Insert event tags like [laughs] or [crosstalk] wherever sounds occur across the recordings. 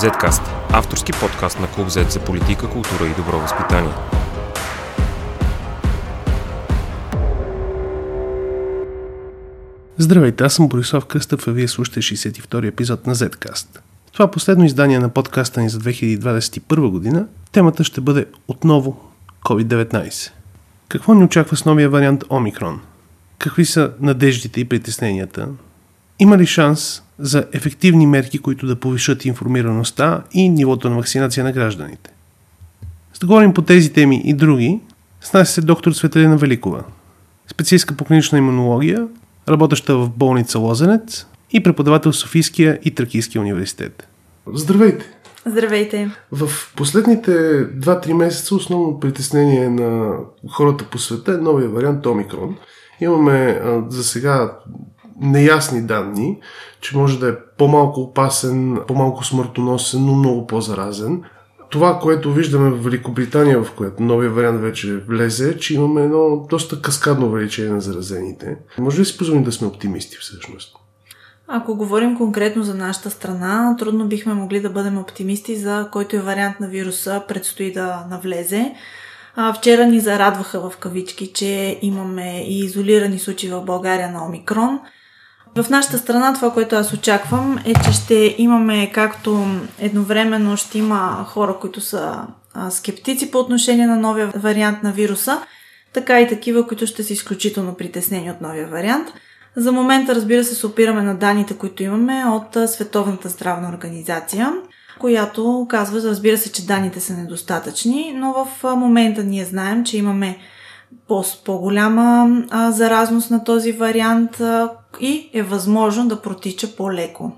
Zcast – авторски подкаст на Клуб Z за политика, култура и добро възпитание. Здравейте, аз съм Борислав Кръстъв, а вие слушате 62-и епизод на Zcast. Това последно издание на подкаста ни за 2021 година темата ще бъде отново COVID-19. Какво ни очаква с новия вариант Омикрон? Какви са надеждите и притесненията? Има ли шанс за ефективни мерки, които да повишат информираността и нивото на вакцинация на гражданите? За да говорим по тези теми и други, с нас е доктор Светелина Великова, специалистка по клинична имунология, работеща в болница Лозенец и преподавател в Софийския и Тракийския университет. Здравейте! Здравейте! В последните 2-3 месеца основно притеснение на хората по света е новия вариант Омикрон. Имаме за сега неясни данни, че може да е по-малко опасен, по-малко смъртоносен, но много по-заразен. Това, което виждаме в Великобритания, в което новия вариант вече влезе, е, че имаме едно доста каскадно увеличение на заразените. Може ли си позволим да сме оптимисти всъщност? Ако говорим конкретно за нашата страна, трудно бихме могли да бъдем оптимисти за който е вариант на вируса предстои да навлезе. А, вчера ни зарадваха в кавички, че имаме и изолирани случаи в България на Омикрон. В нашата страна това, което аз очаквам е, че ще имаме както едновременно ще има хора, които са скептици по отношение на новия вариант на вируса, така и такива, които ще са изключително притеснени от новия вариант – за момента, разбира се, се опираме на данните, които имаме от Световната здравна организация, която казва, разбира се, че данните са недостатъчни, но в момента ние знаем, че имаме по-голяма заразност на този вариант и е възможно да протича по-леко.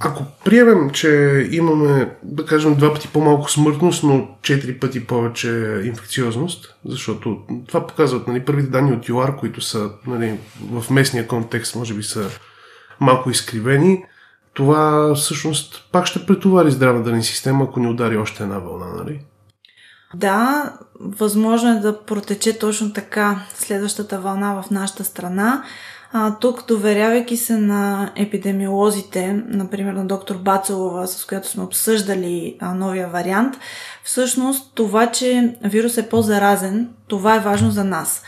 Ако приемем, че имаме, да кажем, два пъти по-малко смъртност, но четири пъти повече инфекциозност, защото това показват нали, първите данни от ЮАР, които са нали, в местния контекст, може би са малко изкривени, това всъщност пак ще претовари здравната ни система, ако ни удари още една вълна, нали? Да, възможно е да протече точно така следващата вълна в нашата страна. А, тук, доверявайки се на епидемиолозите, например на доктор Бацелова, с която сме обсъждали а, новия вариант, всъщност това, че вирус е по-заразен, това е важно за нас.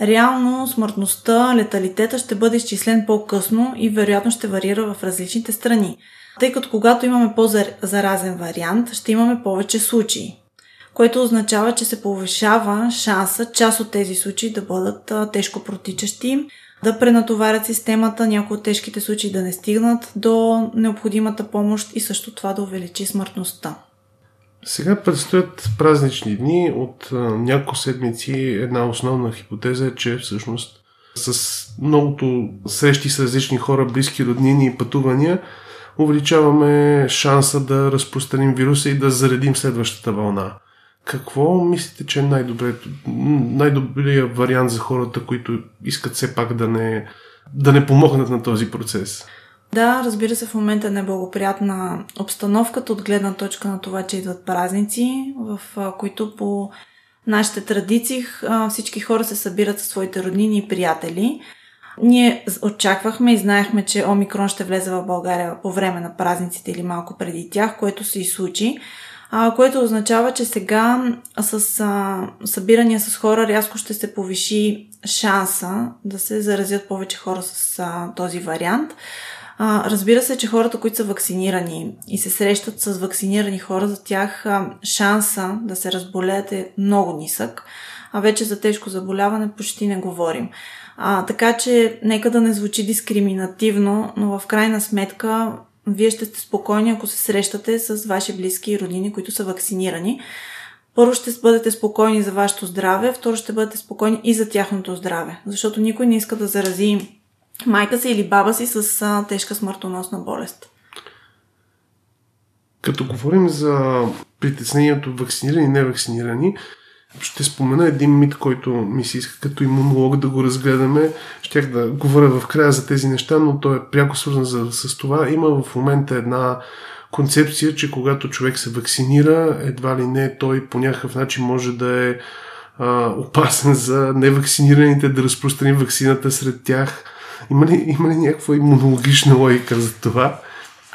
Реално смъртността, леталитета ще бъде изчислен по-късно и вероятно ще варира в различните страни. Тъй като когато имаме по-заразен вариант, ще имаме повече случаи което означава, че се повишава шанса част от тези случаи да бъдат тежко протичащи, да пренатоварят системата, някои от тежките случаи да не стигнат до необходимата помощ и също това да увеличи смъртността. Сега предстоят празнични дни. От няколко седмици една основна хипотеза е, че всъщност с многото срещи с различни хора, близки роднини и пътувания, увеличаваме шанса да разпространим вируса и да заредим следващата вълна. Какво мислите, че е най-добрият, вариант за хората, които искат все пак да не, да не помогнат на този процес? Да, разбира се, в момента е неблагоприятна обстановката от гледна точка на това, че идват празници, в които по нашите традиции всички хора се събират със своите роднини и приятели. Ние очаквахме и знаехме, че Омикрон ще влезе в България по време на празниците или малко преди тях, което се и случи а, което означава, че сега с а, събирания с хора рязко ще се повиши шанса да се заразят повече хора с а, този вариант. А, разбира се, че хората, които са вакцинирани и се срещат с вакцинирани хора, за тях а, шанса да се разболеят е много нисък, а вече за тежко заболяване почти не говорим. А, така че нека да не звучи дискриминативно, но в крайна сметка вие ще сте спокойни, ако се срещате с ваши близки и родини, които са вакцинирани. Първо ще бъдете спокойни за вашето здраве, второ ще бъдете спокойни и за тяхното здраве, защото никой не иска да зарази майка си или баба си с тежка смъртоносна болест. Като говорим за притеснението вакцинирани и невакцинирани, ще спомена един мит, който ми се иска като имунолог да го разгледаме. Щях да говоря в края за тези неща, но той е пряко свързан за, с това. Има в момента една концепция, че когато човек се вакцинира, едва ли не той по някакъв начин може да е а, опасен за невакцинираните, да разпространи вакцината сред тях. Има ли, има ли някаква имунологична логика за това?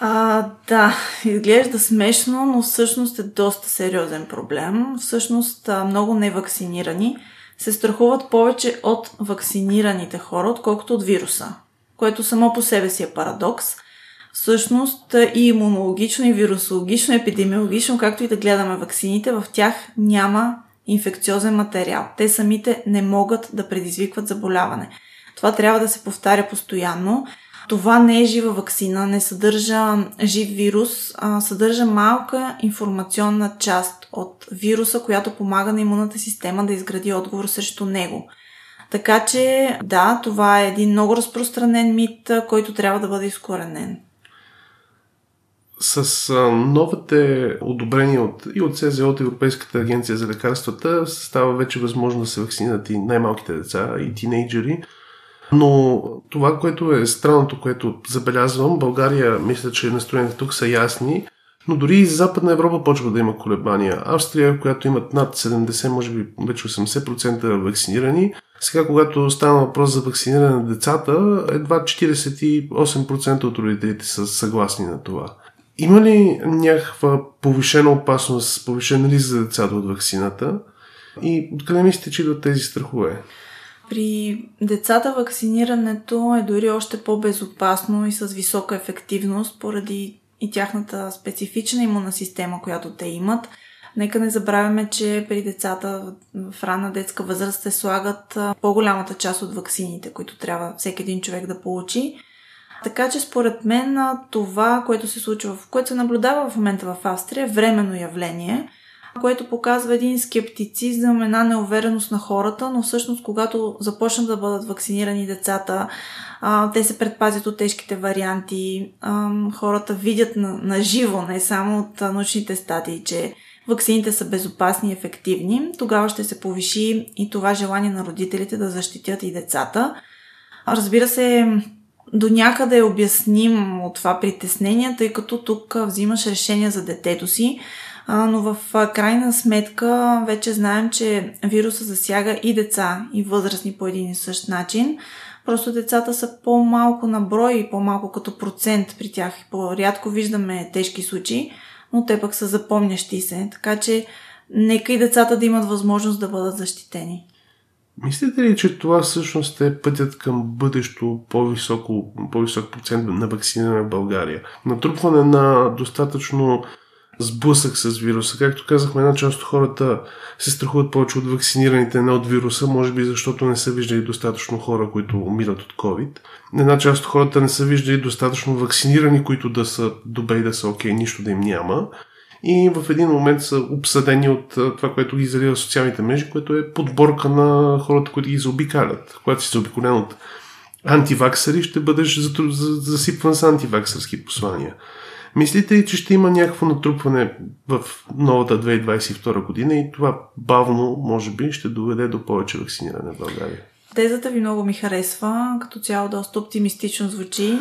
А, да, изглежда смешно, но всъщност е доста сериозен проблем. Всъщност много невакцинирани се страхуват повече от вакцинираните хора, отколкото от вируса, което само по себе си е парадокс. Всъщност и имунологично, и вирусологично, и епидемиологично, както и да гледаме вакцините, в тях няма инфекциозен материал. Те самите не могат да предизвикват заболяване. Това трябва да се повтаря постоянно. Това не е жива вакцина, не съдържа жив вирус, а съдържа малка информационна част от вируса, която помага на имунната система да изгради отговор срещу него. Така че, да, това е един много разпространен мит, който трябва да бъде изкоренен. С новите одобрения от, и от СЗО, от Европейската агенция за лекарствата, става вече възможно да се вакцинират и най-малките деца, и тинейджери. Но това, което е странното, което забелязвам, България, мисля, че настроенията тук са ясни, но дори и Западна Европа почва да има колебания. Австрия, която имат над 70, може би вече 80% вакцинирани, сега, когато стана въпрос за вакциниране на децата, едва 48% от родителите са съгласни на това. Има ли някаква повишена опасност, повишен риск за децата от вакцината? И откъде мислите, че идват тези страхове? При децата вакцинирането е дори още по-безопасно и с висока ефективност, поради и тяхната специфична имунна система, която те имат. Нека не забравяме, че при децата в ранна детска възраст се слагат по-голямата част от ваксините, които трябва всеки един човек да получи. Така че според мен това, което се случва, което се наблюдава в момента в Австрия, е временно явление, което показва един скептицизъм, една неувереност на хората, но всъщност когато започнат да бъдат вакцинирани децата, те се предпазят от тежките варианти, хората видят на, на живо, не само от научните статии, че вакцините са безопасни и ефективни, тогава ще се повиши и това желание на родителите да защитят и децата. Разбира се, до някъде е обясним от това притеснение, тъй като тук взимаш решение за детето си, но в крайна сметка вече знаем, че вируса засяга и деца, и възрастни по един и същ начин. Просто децата са по-малко на брой и по-малко като процент при тях. По-рядко виждаме тежки случаи, но те пък са запомнящи се. Така че нека и децата да имат възможност да бъдат защитени. Мислите ли, че това всъщност е пътят към бъдещо по-високо, по-висок процент на вакциниране в България? Натрупване на достатъчно сблъсък с вируса. Както казахме, една част от хората се страхуват повече от вакцинираните, не от вируса, може би защото не са виждали достатъчно хора, които умират от COVID. Една част от хората не са виждали достатъчно вакцинирани, които да са добре и да са окей, нищо да им няма и в един момент са обсъдени от това, което ги залива социалните мрежи, което е подборка на хората, които ги заобикалят. Когато си заобиколен от антиваксари, ще бъдеш засипван с антиваксърски послания. Мислите ли, че ще има някакво натрупване в новата 2022 година и това бавно, може би, ще доведе до повече вакциниране в България? Тезата ви много ми харесва, като цяло доста оптимистично звучи.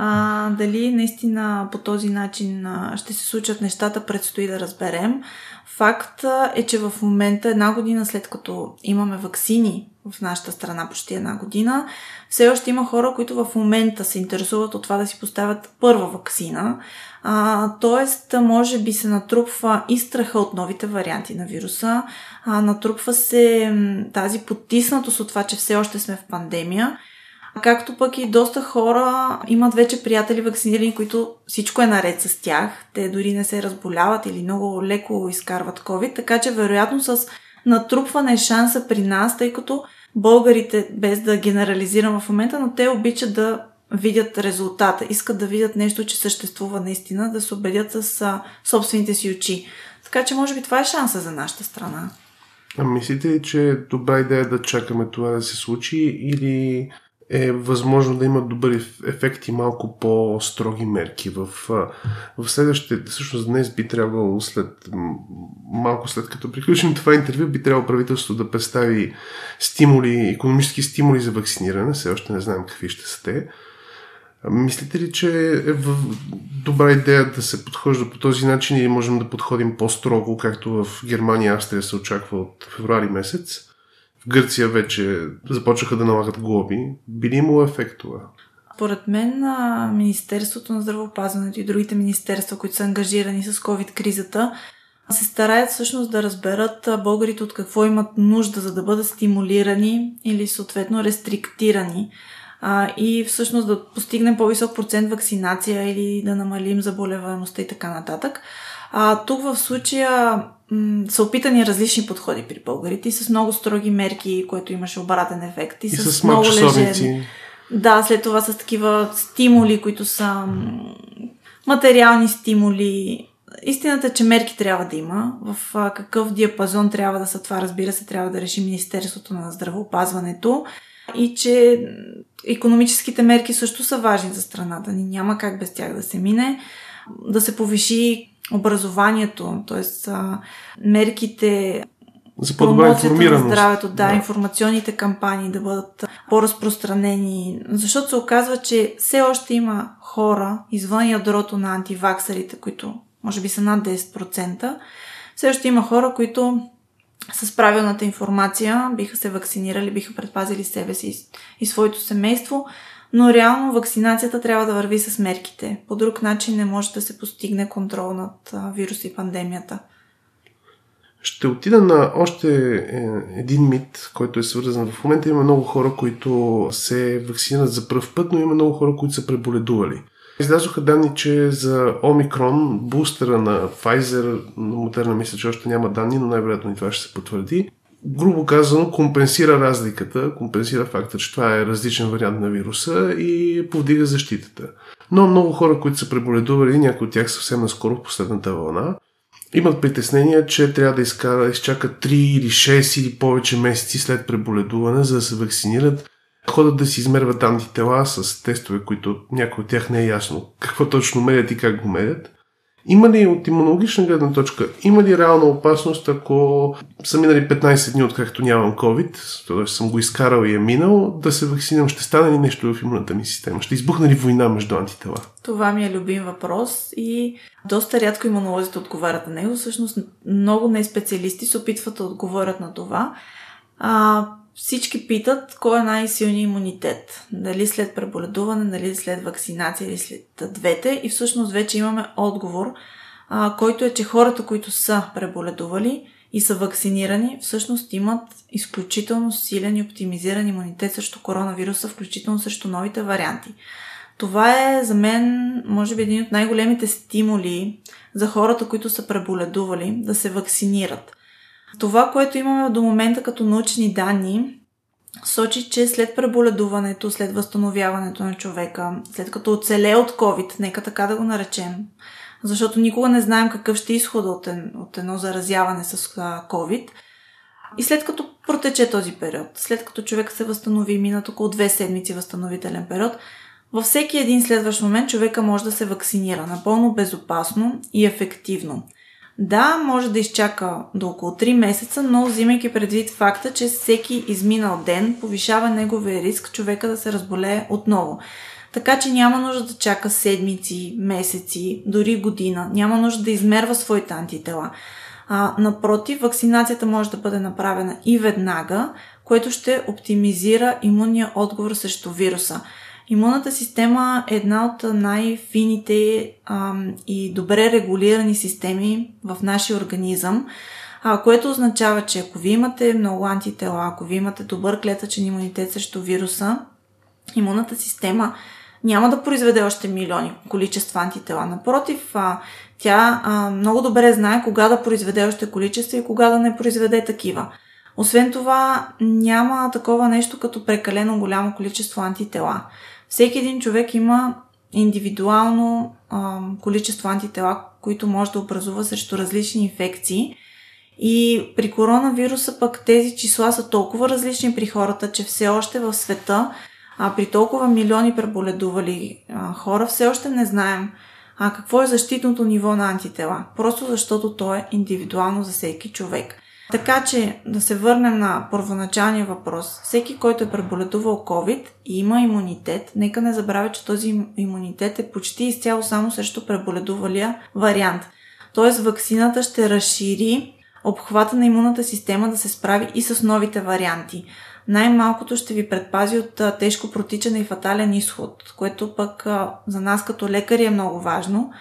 А, дали наистина по този начин ще се случат нещата, предстои да разберем. Факт е, че в момента, една година след като имаме вакцини в нашата страна, почти една година, все още има хора, които в момента се интересуват от това да си поставят първа вакцина. А, тоест, може би се натрупва и страха от новите варианти на вируса, а, натрупва се тази потиснатост от това, че все още сме в пандемия Както пък и доста хора имат вече приятели вакцинирани, които всичко е наред с тях. Те дори не се разболяват или много леко изкарват COVID, така че вероятно с натрупване шанса при нас, тъй като българите, без да генерализирам в момента, но те обичат да видят резултата, искат да видят нещо, че съществува наистина, да се убедят с собствените си очи. Така че може би това е шанса за нашата страна. А мислите ли, че е добра идея да чакаме това да се случи или е възможно да има добър ефект и малко по-строги мерки. В, в следващите, всъщност днес би трябвало след, малко след като приключим това интервю, би трябвало правителството да представи стимули, економически стимули за вакциниране, все още не знаем какви ще са те. Мислите ли, че е добра идея да се подхожда по този начин или можем да подходим по-строго, както в Германия и Австрия се очаква от февруари месец? В Гърция вече започнаха да налагат глоби. Би ли имало ефект това? Поред мен Министерството на здравеопазването и другите министерства, които са ангажирани с COVID-кризата, се стараят всъщност да разберат българите от какво имат нужда, за да бъдат стимулирани или съответно рестриктирани а, и всъщност да постигнем по-висок процент вакцинация или да намалим заболеваемостта и така нататък. А, тук в случая м- са опитани различни подходи при българите и с много строги мерки, което имаше обратен ефект. И, и с, с много лежерни. Да, след това с такива стимули, които са материални стимули. Истината е, че мерки трябва да има. В какъв диапазон трябва да са това, разбира се, трябва да реши Министерството на здравеопазването. И че економическите мерки също са важни за страната ни. Няма как без тях да се мине. Да се повиши образованието, т.е. мерките за по-добра информираност. на здравето, да, да, информационните кампании да бъдат по-разпространени, защото се оказва, че все още има хора извън ядрото на антиваксарите, които може би са над 10%, все още има хора, които с правилната информация биха се вакцинирали, биха предпазили себе си и своето семейство, но реално вакцинацията трябва да върви с мерките. По друг начин не може да се постигне контрол над вируса и пандемията. Ще отида на още е, един мит, който е свързан. В момента има много хора, които се вакцинират за пръв път, но има много хора, които са преболедували. Излязоха данни, че за Омикрон, бустера на Pfizer, на Модерна мисля, че още няма данни, но най-вероятно и това ще се потвърди. Грубо казано, компенсира разликата, компенсира факта, че това е различен вариант на вируса и повдига защитата. Но много хора, които са преболедували, някои от тях съвсем наскоро в последната вълна, имат притеснения, че трябва да изкара, изчакат 3 или 6 или повече месеци след преболедуване, за да се вакцинират, ходят да си измерват антитела с тестове, които някой от тях не е ясно какво точно мерят и как го мерят. Има ли от имунологична гледна точка, има ли реална опасност, ако са минали 15 дни, откакто нямам COVID, т.е. съм го изкарал и е минал, да се вакцинирам, ще стане ли нещо в имунната ми система? Ще избухне ли война между антитела? Това ми е любим въпрос и доста рядко имунолозите отговарят на него. Всъщност много не специалисти се опитват да отговорят на това. А, всички питат кой е най-силният имунитет. Дали след преболедуване, дали след вакцинация или след двете. И всъщност вече имаме отговор, а, който е, че хората, които са преболедували и са вакцинирани, всъщност имат изключително силен и оптимизиран имунитет срещу коронавируса, включително срещу новите варианти. Това е за мен, може би, един от най-големите стимули за хората, които са преболедували, да се вакцинират. Това, което имаме до момента като научни данни, сочи, че след преболедуването, след възстановяването на човека, след като оцеле от COVID, нека така да го наречем, защото никога не знаем какъв ще е изхода от, от едно заразяване с COVID, и след като протече този период, след като човек се възстанови, минат около две седмици възстановителен период, във всеки един следващ момент човека може да се вакцинира напълно безопасно и ефективно. Да, може да изчака до около 3 месеца, но взимайки предвид факта, че всеки изминал ден повишава неговия риск човека да се разболее отново. Така че няма нужда да чака седмици, месеци, дори година. Няма нужда да измерва своите антитела. А, напротив, вакцинацията може да бъде направена и веднага, което ще оптимизира имунния отговор срещу вируса. Имунната система е една от най-фините ам, и добре регулирани системи в нашия организъм, а, което означава, че ако ви имате много антитела, ако ви имате добър клетъчен имунитет срещу вируса, имунната система няма да произведе още милиони количества антитела. Напротив, а, тя а, много добре знае кога да произведе още количества и кога да не произведе такива. Освен това, няма такова нещо като прекалено голямо количество антитела. Всеки един човек има индивидуално а, количество антитела, които може да образува срещу различни инфекции. И при коронавируса пък тези числа са толкова различни при хората, че все още в света, а при толкова милиони преболедували а, хора, все още не знаем а какво е защитното ниво на антитела. Просто защото то е индивидуално за всеки човек. Така че да се върнем на първоначалния въпрос. Всеки, който е преболедувал COVID и има имунитет, нека не забравя, че този имунитет е почти изцяло само срещу преболедувалия вариант. Тоест вакцината ще разшири обхвата на имунната система да се справи и с новите варианти. най-малкото ще ви предпази от тежко протичане и фатален изход, което пък за нас като лекари е много важно.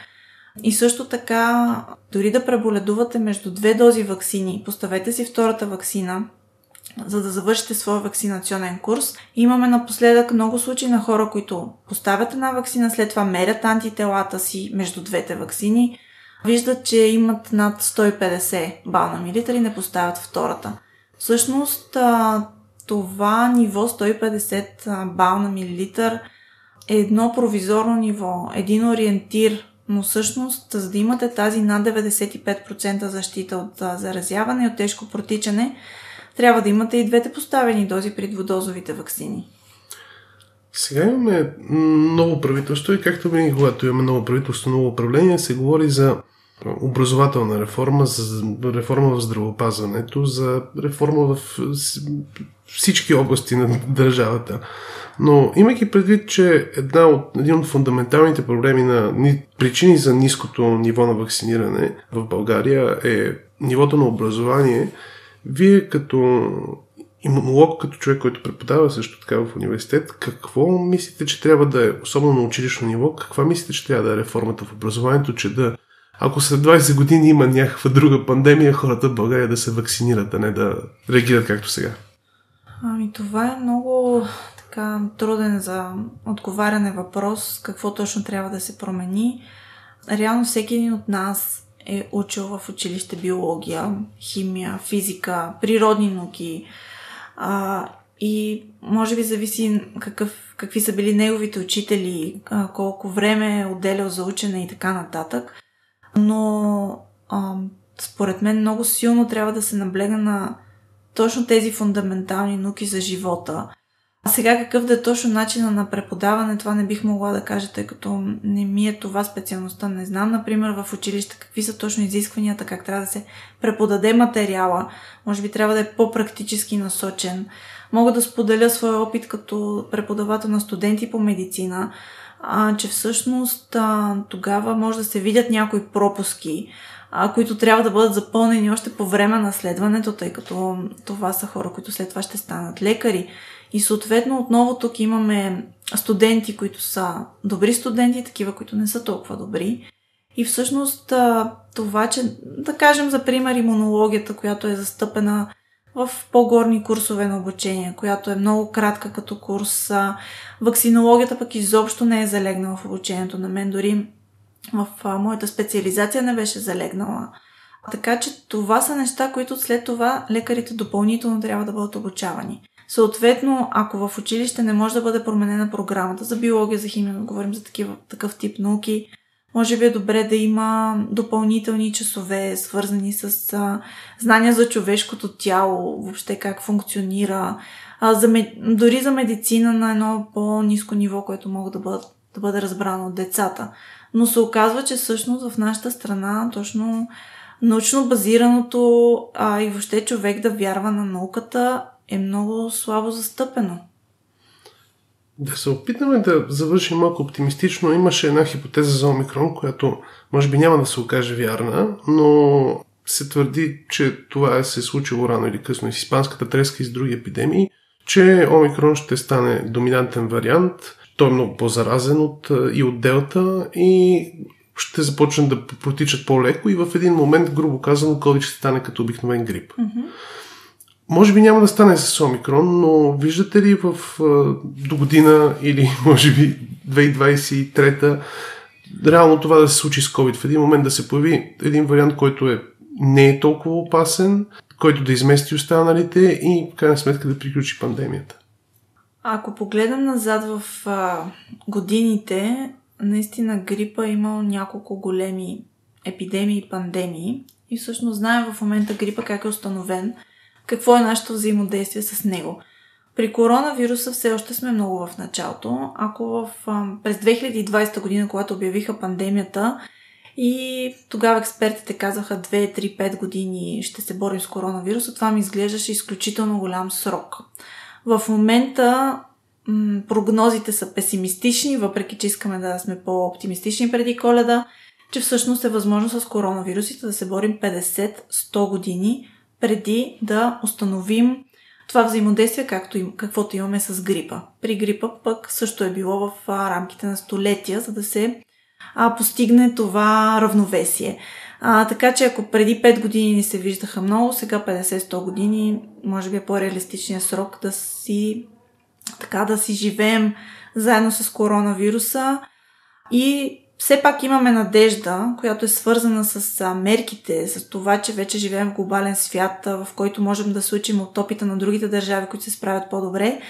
И също така, дори да преболедувате между две дози вакцини, поставете си втората вакцина, за да завършите своя вакцинационен курс. Имаме напоследък много случаи на хора, които поставят една вакцина, след това мерят антителата си между двете вакцини, виждат, че имат над 150 бал на милитър и не поставят втората. Всъщност, това ниво 150 бал на милилитър е едно провизорно ниво, един ориентир, но всъщност, за да имате тази над 95% защита от заразяване и от тежко протичане, трябва да имате и двете поставени дози при двудозовите вакцини. Сега имаме ново правителство и както винаги, когато имаме ново правителство, ново управление, се говори за образователна реформа, за реформа в здравопазването, за реформа в всички области на държавата. Но имайки предвид, че една от, един от фундаменталните проблеми на причини за ниското ниво на вакциниране в България е нивото на образование, вие като имунолог, като човек, който преподава също така в университет, какво мислите, че трябва да е, особено на училищно ниво, каква мислите, че трябва да е реформата в образованието, че да ако след 20 години има някаква друга пандемия, хората в България да се вакцинират, а не да реагират както сега? Ами това е много така труден за отговаряне въпрос, какво точно трябва да се промени. Реално всеки един от нас е учил в училище биология, химия, физика, природни науки. А, и може би зависи какъв, какви са били неговите учители, а, колко време е отделял за учене и така нататък. Но а, според мен много силно трябва да се наблега на точно тези фундаментални науки за живота. А сега какъв да е точно начина на преподаване, това не бих могла да кажа, тъй като не ми е това специалността. Не знам, например, в училище какви са точно изискванията, как трябва да се преподаде материала. Може би трябва да е по-практически насочен. Мога да споделя своя опит като преподавател на студенти по медицина, а, че всъщност а, тогава може да се видят някои пропуски, а, които трябва да бъдат запълнени още по време на следването, тъй като това са хора, които след това ще станат лекари. И съответно отново тук имаме студенти, които са добри студенти, такива, които не са толкова добри. И всъщност това, че да кажем за пример имунологията, която е застъпена в по-горни курсове на обучение, която е много кратка като курс. Ваксинологията пък изобщо не е залегнала в обучението на мен, дори в моята специализация не беше залегнала. Така че това са неща, които след това лекарите допълнително трябва да бъдат обучавани. Съответно, ако в училище не може да бъде променена програмата за биология, за химия, говорим за такива, такъв тип науки, може би е добре да има допълнителни часове, свързани с а, знания за човешкото тяло, въобще как функционира, а, за, дори за медицина на едно по-низко ниво, което могат да, да бъде разбрано от децата. Но се оказва, че всъщност в нашата страна точно научно базираното а, и въобще човек да вярва на науката е много слабо застъпено. Да се опитаме да завършим малко оптимистично. Имаше една хипотеза за Омикрон, която може би няма да се окаже вярна, но се твърди, че това е се случило рано или късно и с испанската треска и с други епидемии, че Омикрон ще стане доминантен вариант. Той е много по-заразен от, и от Делта и ще започне да протичат по-леко и в един момент, грубо казано, COVID ще стане като обикновен грип. Mm-hmm. Може би няма да стане с Омикрон, но виждате ли в до година или [laughs] може би 2023 реално това да се случи с COVID? В един момент да се появи един вариант, който е не е толкова опасен, който да измести останалите и в крайна сметка да приключи пандемията. Ако погледнем назад в а, годините, наистина грипа е имал няколко големи епидемии и пандемии. И всъщност знаем в момента грипа как е установен – какво е нашето взаимодействие с него. При коронавируса все още сме много в началото. Ако в, през 2020 година, когато обявиха пандемията, и тогава експертите казаха 2, 3, 5 години ще се борим с коронавируса, това ми изглеждаше изключително голям срок. В момента м- прогнозите са песимистични, въпреки че искаме да сме по-оптимистични преди коледа, че всъщност е възможно с коронавирусите да се борим 50-100 години, преди да установим това взаимодействие, както им, каквото имаме с грипа. При грипа пък също е било в а, рамките на столетия, за да се а, постигне това равновесие. А, така че ако преди 5 години ни се виждаха много, сега 50-100 години, може би е по-реалистичният срок да си така да си живеем заедно с коронавируса и все пак имаме надежда, която е свързана с мерките, с това, че вече живеем в глобален свят, в който можем да се учим от опита на другите държави, които се справят по-добре.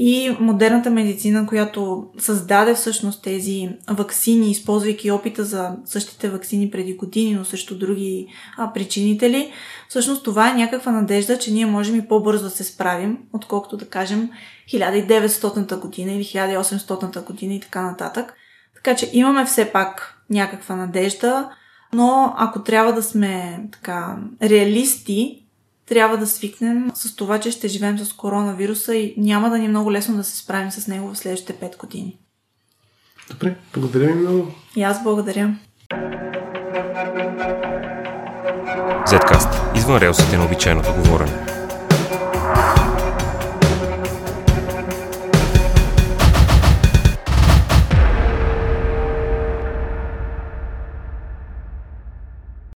И модерната медицина, която създаде всъщност тези вакцини, използвайки опита за същите вакцини преди години, но също други а, причинители, всъщност това е някаква надежда, че ние можем и по-бързо да се справим, отколкото да кажем 1900-та година или 1800-та година и така нататък. Така че имаме все пак някаква надежда, но ако трябва да сме така реалисти, трябва да свикнем с това, че ще живеем с коронавируса и няма да ни е много лесно да се справим с него в следващите 5 години. Добре, благодаря ви много. И аз благодаря. Zcast. Извън релсите на обичайното говорене.